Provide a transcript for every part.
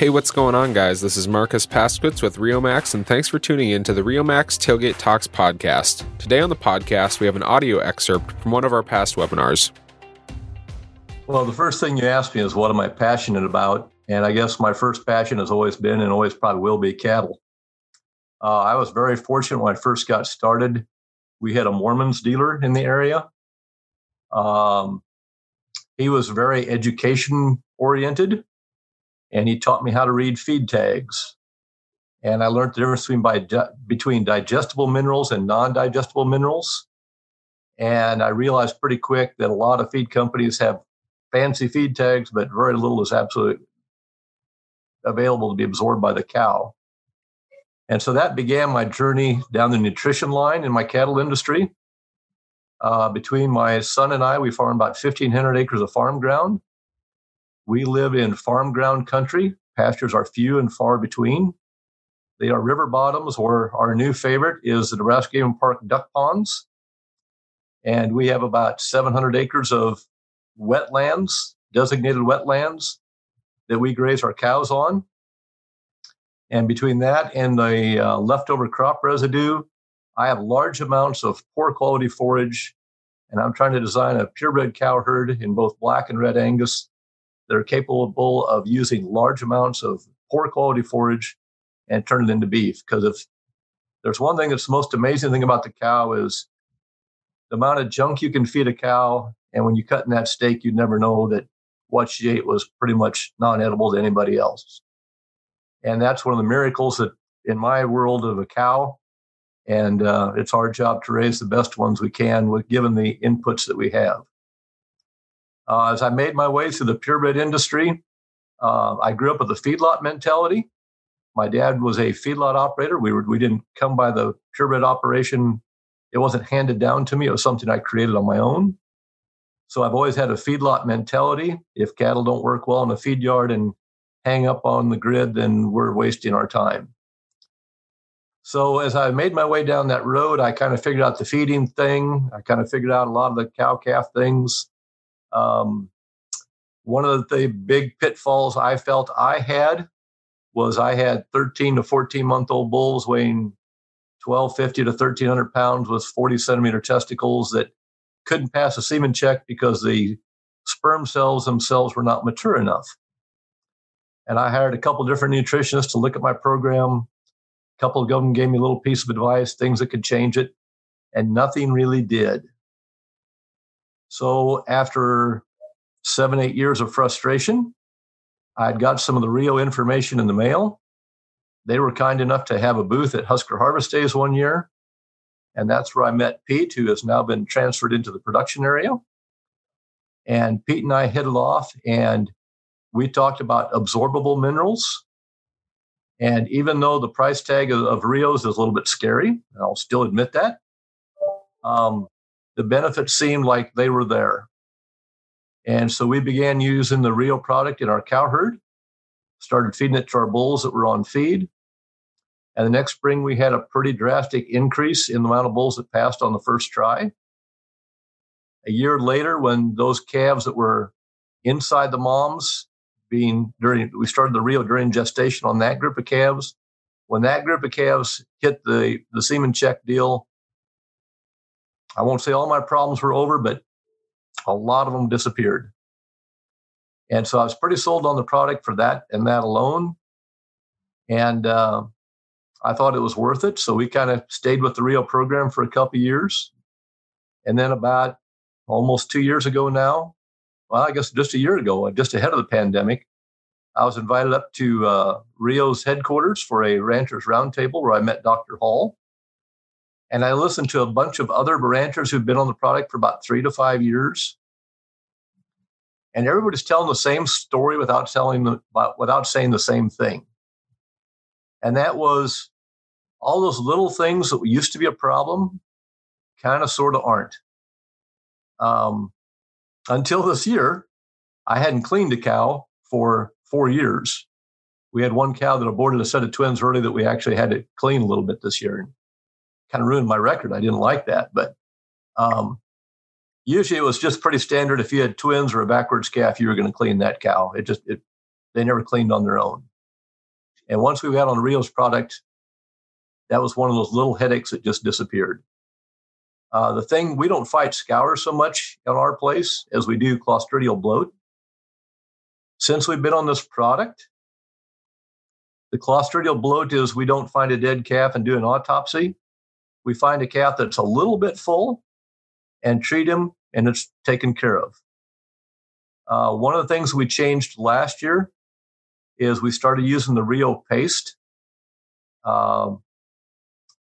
Hey, what's going on, guys? This is Marcus Paskowitz with RioMax, and thanks for tuning in to the RioMax Tailgate Talks podcast. Today on the podcast, we have an audio excerpt from one of our past webinars. Well, the first thing you asked me is what am I passionate about? And I guess my first passion has always been and always probably will be cattle. Uh, I was very fortunate when I first got started. We had a Moorman's dealer in the area. Um, he was very education oriented and he taught me how to read feed tags. And I learned the difference between, by, between digestible minerals and non digestible minerals. And I realized pretty quick that a lot of feed companies have fancy feed tags, but very little is absolutely available to be absorbed by the cow. And so that began my journey down the nutrition line in my cattle industry. Uh, between my son and I, we farm about 1,500 acres of farm ground. We live in farm ground country. Pastures are few and far between. They are river bottoms, or our new favorite is the Nebraska Game Park duck ponds. And we have about 700 acres of wetlands, designated wetlands that we graze our cows on. And between that and the uh, leftover crop residue, I have large amounts of poor quality forage. And I'm trying to design a purebred cow herd in both black and red Angus that are capable of using large amounts of poor quality forage and turn it into beef. Because if there's one thing that's the most amazing thing about the cow is the amount of junk you can feed a cow, and when you cut in that steak, you'd never know that what she ate was pretty much non-edible to anybody else. And that's one of the miracles that in my world of a cow. And uh, it's our job to raise the best ones we can with given the inputs that we have. Uh, as I made my way through the purebred industry, uh, I grew up with a feedlot mentality. My dad was a feedlot operator. We were we didn't come by the purebred operation. It wasn't handed down to me. It was something I created on my own. So I've always had a feedlot mentality. If cattle don't work well in a feed yard and hang up on the grid, then we're wasting our time. So as I made my way down that road, I kind of figured out the feeding thing. I kind of figured out a lot of the cow calf things. Um, one of the big pitfalls I felt I had was I had 13 to 14 month old bulls weighing 1250 to 1300 pounds with 40 centimeter testicles that couldn't pass a semen check because the sperm cells themselves were not mature enough. And I hired a couple different nutritionists to look at my program. A couple of them gave me a little piece of advice, things that could change it, and nothing really did. So after seven, eight years of frustration, I'd got some of the Rio information in the mail. They were kind enough to have a booth at Husker Harvest Days one year. And that's where I met Pete, who has now been transferred into the production area. And Pete and I hit it off, and we talked about absorbable minerals. And even though the price tag of, of Rios is a little bit scary, I'll still admit that, um, the benefits seemed like they were there. And so we began using the Rio product in our cow herd, started feeding it to our bulls that were on feed. And the next spring, we had a pretty drastic increase in the amount of bulls that passed on the first try. A year later, when those calves that were inside the moms being during, we started the Rio during gestation on that group of calves. When that group of calves hit the, the semen check deal, I won't say all my problems were over, but a lot of them disappeared. And so I was pretty sold on the product for that and that alone. And uh, I thought it was worth it. So we kind of stayed with the Rio program for a couple years. And then about almost two years ago now, well, I guess just a year ago, just ahead of the pandemic, I was invited up to uh, Rio's headquarters for a ranchers roundtable where I met Dr. Hall. And I listened to a bunch of other ranchers who've been on the product for about three to five years. And everybody's telling the same story without telling the, without saying the same thing. And that was all those little things that used to be a problem kind of sort of aren't. Um, until this year, I hadn't cleaned a cow for four years. We had one cow that aborted a set of twins early that we actually had to clean a little bit this year kind of ruined my record. I didn't like that, but um, usually it was just pretty standard. If you had twins or a backwards calf, you were going to clean that cow. It just it they never cleaned on their own. And once we got on Rio's product, that was one of those little headaches that just disappeared. Uh, the thing we don't fight scour so much at our place as we do clostridial bloat. Since we've been on this product, the clostridial bloat is we don't find a dead calf and do an autopsy. We find a calf that's a little bit full and treat him, and it's taken care of. Uh, one of the things we changed last year is we started using the Rio paste. Um,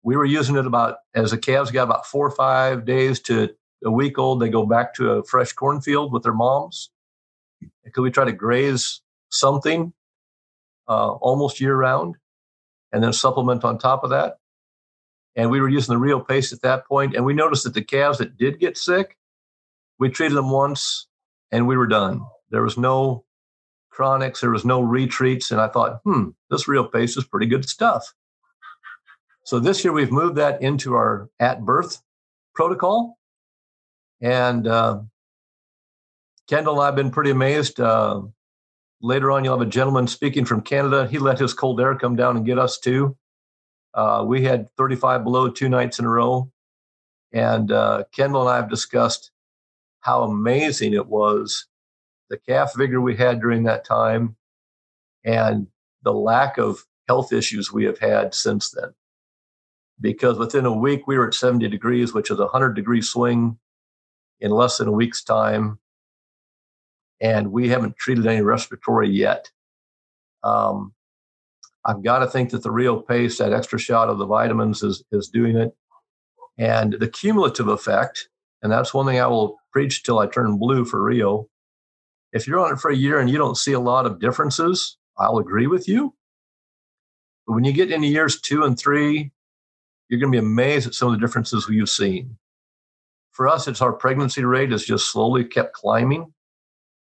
we were using it about as the calves got about four or five days to a week old, they go back to a fresh cornfield with their moms. Because we try to graze something uh, almost year round and then supplement on top of that. And we were using the Rio paste at that point, and we noticed that the calves that did get sick, we treated them once and we were done. There was no chronics, there was no retreats, and I thought, hmm, this Rio paste is pretty good stuff. So this year we've moved that into our at birth protocol. And uh, Kendall and I have been pretty amazed. Uh, later on, you'll have a gentleman speaking from Canada. He let his cold air come down and get us too. Uh, we had 35 below two nights in a row. And uh, Kendall and I have discussed how amazing it was the calf vigor we had during that time and the lack of health issues we have had since then because within a week we were at 70 degrees, which is a 100 degree swing in less than a week's time. And we haven't treated any respiratory yet. Um, I've got to think that the Rio paste, that extra shot of the vitamins, is, is doing it. And the cumulative effect, and that's one thing I will preach till I turn blue for Rio. If you're on it for a year and you don't see a lot of differences, I'll agree with you. But when you get into years two and three, you're going to be amazed at some of the differences we've seen. For us, it's our pregnancy rate has just slowly kept climbing.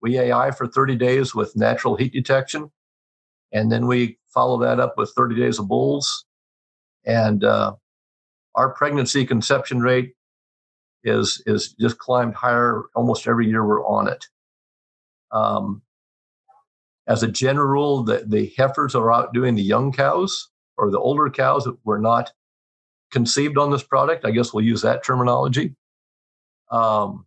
We AI for 30 days with natural heat detection, and then we follow that up with 30 days of bulls. And uh, our pregnancy conception rate is is just climbed higher almost every year we're on it. Um, as a general rule, the, the heifers are outdoing the young cows or the older cows that were not conceived on this product. I guess we'll use that terminology. Um,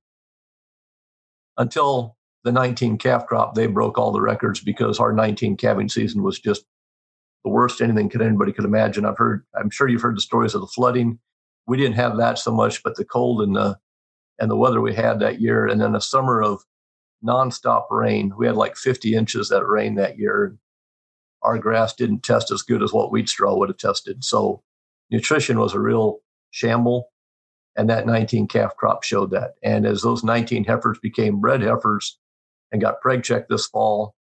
until the 19 calf crop, they broke all the records because our 19 calving season was just the worst anything could anybody could imagine. I've heard, I'm sure you've heard the stories of the flooding. We didn't have that so much, but the cold and the and the weather we had that year, and then a summer of nonstop rain. We had like 50 inches that rain that year. Our grass didn't test as good as what wheat straw would have tested. So nutrition was a real shamble. And that 19 calf crop showed that. And as those 19 heifers became bred heifers and got preg checked this fall,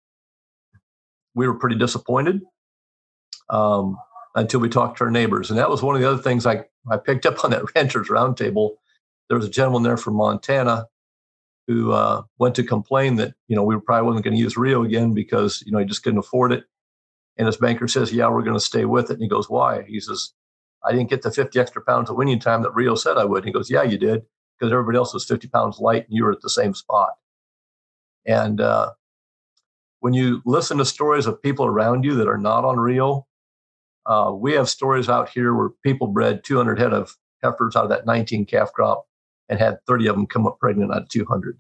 we were pretty disappointed um, until we talked to our neighbors. And that was one of the other things I, I picked up on that Ranchers Roundtable. There was a gentleman there from Montana who uh, went to complain that, you know, we probably wasn't going to use Rio again because, you know, he just couldn't afford it. And his banker says, yeah, we're going to stay with it. And he goes, why? He says, I didn't get the 50 extra pounds of winning time that Rio said I would. And he goes, Yeah, you did, because everybody else was 50 pounds light and you were at the same spot. And uh, when you listen to stories of people around you that are not on Rio, uh, we have stories out here where people bred 200 head of heifers out of that 19 calf crop and had 30 of them come up pregnant out of 200.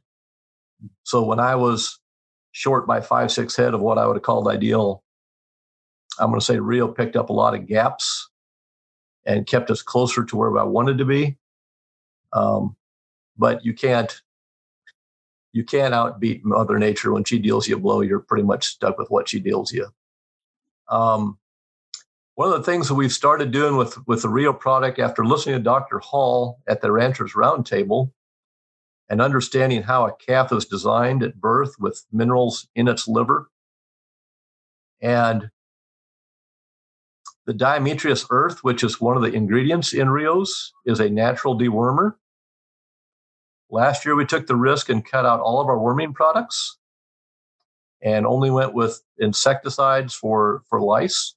So when I was short by five, six head of what I would have called ideal, I'm going to say Rio picked up a lot of gaps and kept us closer to where I wanted to be. Um, but you can't you can't outbeat Mother Nature when she deals you a blow. You're pretty much stuck with what she deals you. Um, one of the things that we've started doing with with the Rio product after listening to Dr. Hall at the Ranchers Roundtable and understanding how a calf is designed at birth with minerals in its liver and the diatomaceous earth, which is one of the ingredients in Rios, is a natural dewormer. Last year, we took the risk and cut out all of our worming products and only went with insecticides for, for lice.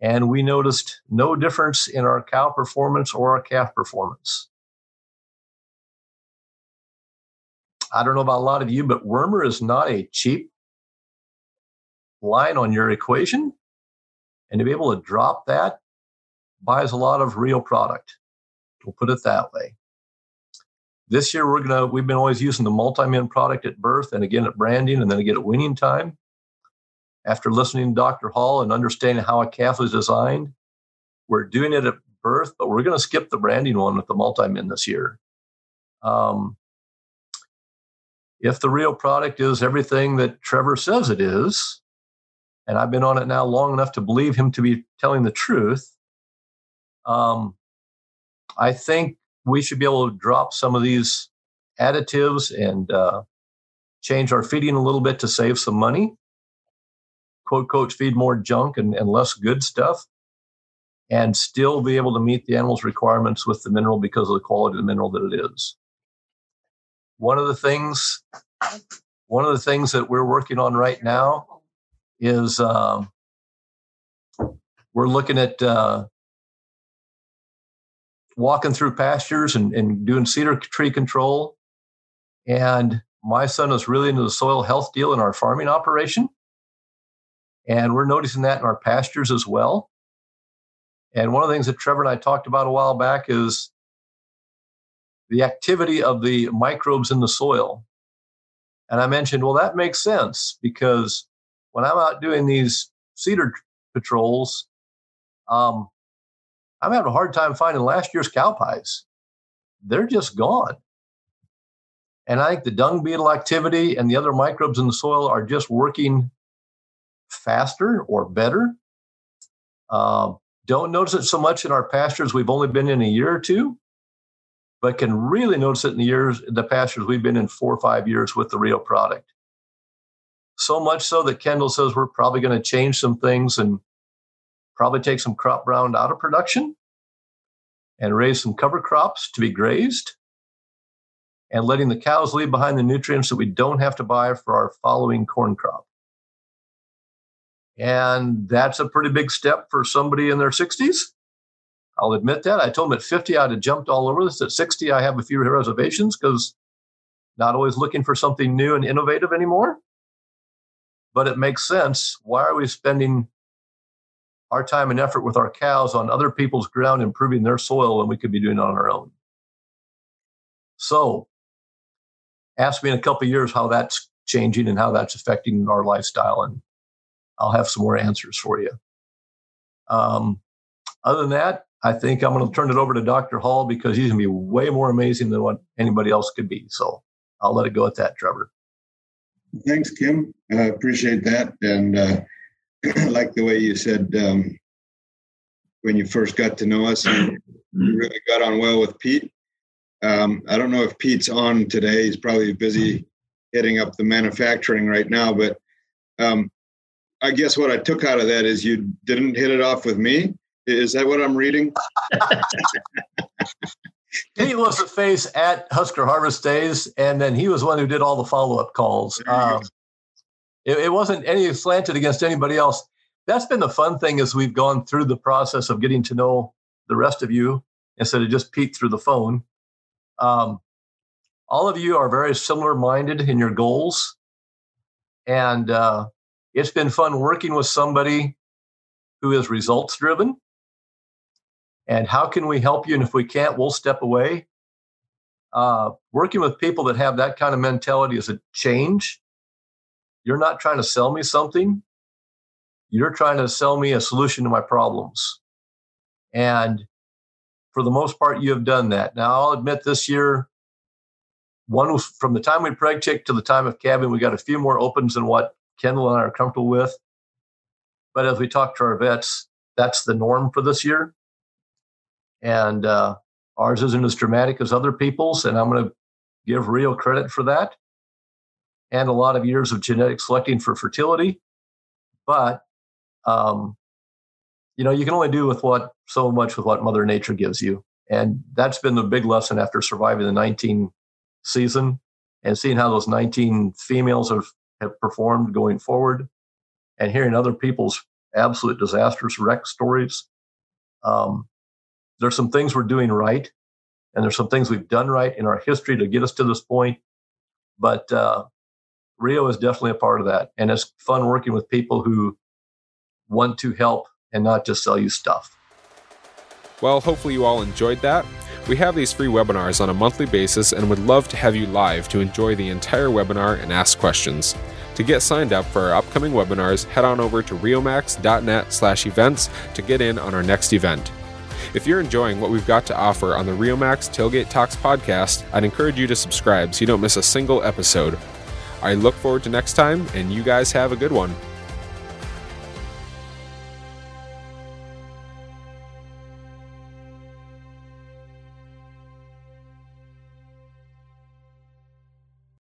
And we noticed no difference in our cow performance or our calf performance. I don't know about a lot of you, but wormer is not a cheap line on your equation And to be able to drop that buys a lot of Rio product. We'll put it that way. This year we're gonna we've been always using the multi-min product at birth and again at branding and then again at weaning time. After listening to Dr. Hall and understanding how a calf is designed, we're doing it at birth, but we're going to skip the branding one with the multi-min this year. Um, if the Rio product is everything that Trevor says it is, and I've been on it now long enough to believe him to be telling the truth, um, I think we should be able to drop some of these additives and uh, change our feeding a little bit to save some money. Quote, coach, feed more junk and, and less good stuff, and still be able to meet the animal's requirements with the mineral because of the quality of the mineral that it is. One of the things, one of the things that we're working on right now is um, we're looking at uh, walking through pastures and, and doing cedar tree control. And my son is really into the soil health deal in our farming operation. And we're noticing that in our pastures as well. And one of the things that Trevor and I talked about a while back is the activity of the microbes in the soil. And I mentioned, well, that makes sense because when I'm out doing these cedar patrols, um, I'm having a hard time finding last year's cow pies. They're just gone. And I think the dung beetle activity and the other microbes in the soil are just working faster or better. Uh, don't notice it so much in our pastures we've only been in a year or two, but can really notice it in the years the pastures we've been in four or five years with the Rio product. So much so that Kendall says we're probably going to change some things and probably take some crop ground out of production and raise some cover crops to be grazed and letting the cows leave behind the nutrients that we don't have to buy for our following corn crop. And that's a pretty big step for somebody in their 60s. I'll admit that. I told them at 50 I'd have jumped all over this. At 60, I have a few reservations because not always looking for something new and innovative anymore. But it makes sense. Why are we spending our time and effort with our cows on other people's ground, improving their soil when we could be doing it on our own. So, ask me in a couple years how that's changing and how that's affecting our lifestyle, and I'll have some more answers for you. Um, other than that, I think I'm going to turn it over to Dr. Hall because he's going to be way more amazing than what anybody else could be. So I'll let it go at that, Trevor. Thanks, Kim. I appreciate that. And uh, like the way you said um, when you first got to know us, you, really got on well with Pete. Um, I don't know if Pete's on today. He's probably busy hitting up the manufacturing right now. But um, I guess what I took out of that is you didn't hit it off with me. Is that what I'm reading? he was the face at Husker Harvest Days, and then he was one who did all the follow up calls. Um, it, it wasn't any slanted against anybody else. That's been the fun thing as we've gone through the process of getting to know the rest of you instead of just Pete through the phone. Um, all of you are very similar minded in your goals. And uh, it's been fun working with somebody who is results driven. And how can we help you? And if we can't, we'll step away. Uh, working with people that have that kind of mentality is a change you're not trying to sell me something. You're trying to sell me a solution to my problems. And for the most part, you have done that. Now, I'll admit this year, one from the time we preg tick to the time of calving, we got a few more opens than what Kendall and I are comfortable with. But as we talk to our vets, that's the norm for this year. And uh, ours isn't as dramatic as other people's. And I'm going to give real credit for that and a lot of years of genetic selecting for fertility. But um, you know, you can only do with what so much with what Mother Nature gives you, and that's been the big lesson after surviving the 19 season and seeing how those 19 females have, have performed going forward, and hearing other people's absolute disastrous wreck stories. Um, there's some things we're doing right, and there's some things we've done right in our history to get us to this point. But uh, Rio is definitely a part of that. And it's fun working with people who want to help and not just sell you stuff. Well, hopefully you all enjoyed that. We have these free webinars on a monthly basis and would love to have you live to enjoy the entire webinar and ask questions. To get signed up for our upcoming webinars, head on over to riomax.net slash events to get in on our next event. If you're enjoying what we've got to offer on the RioMax Tailgate Talks podcast, I'd encourage you to subscribe so you don't miss a single episode. I look forward to next time, and you guys have a good one.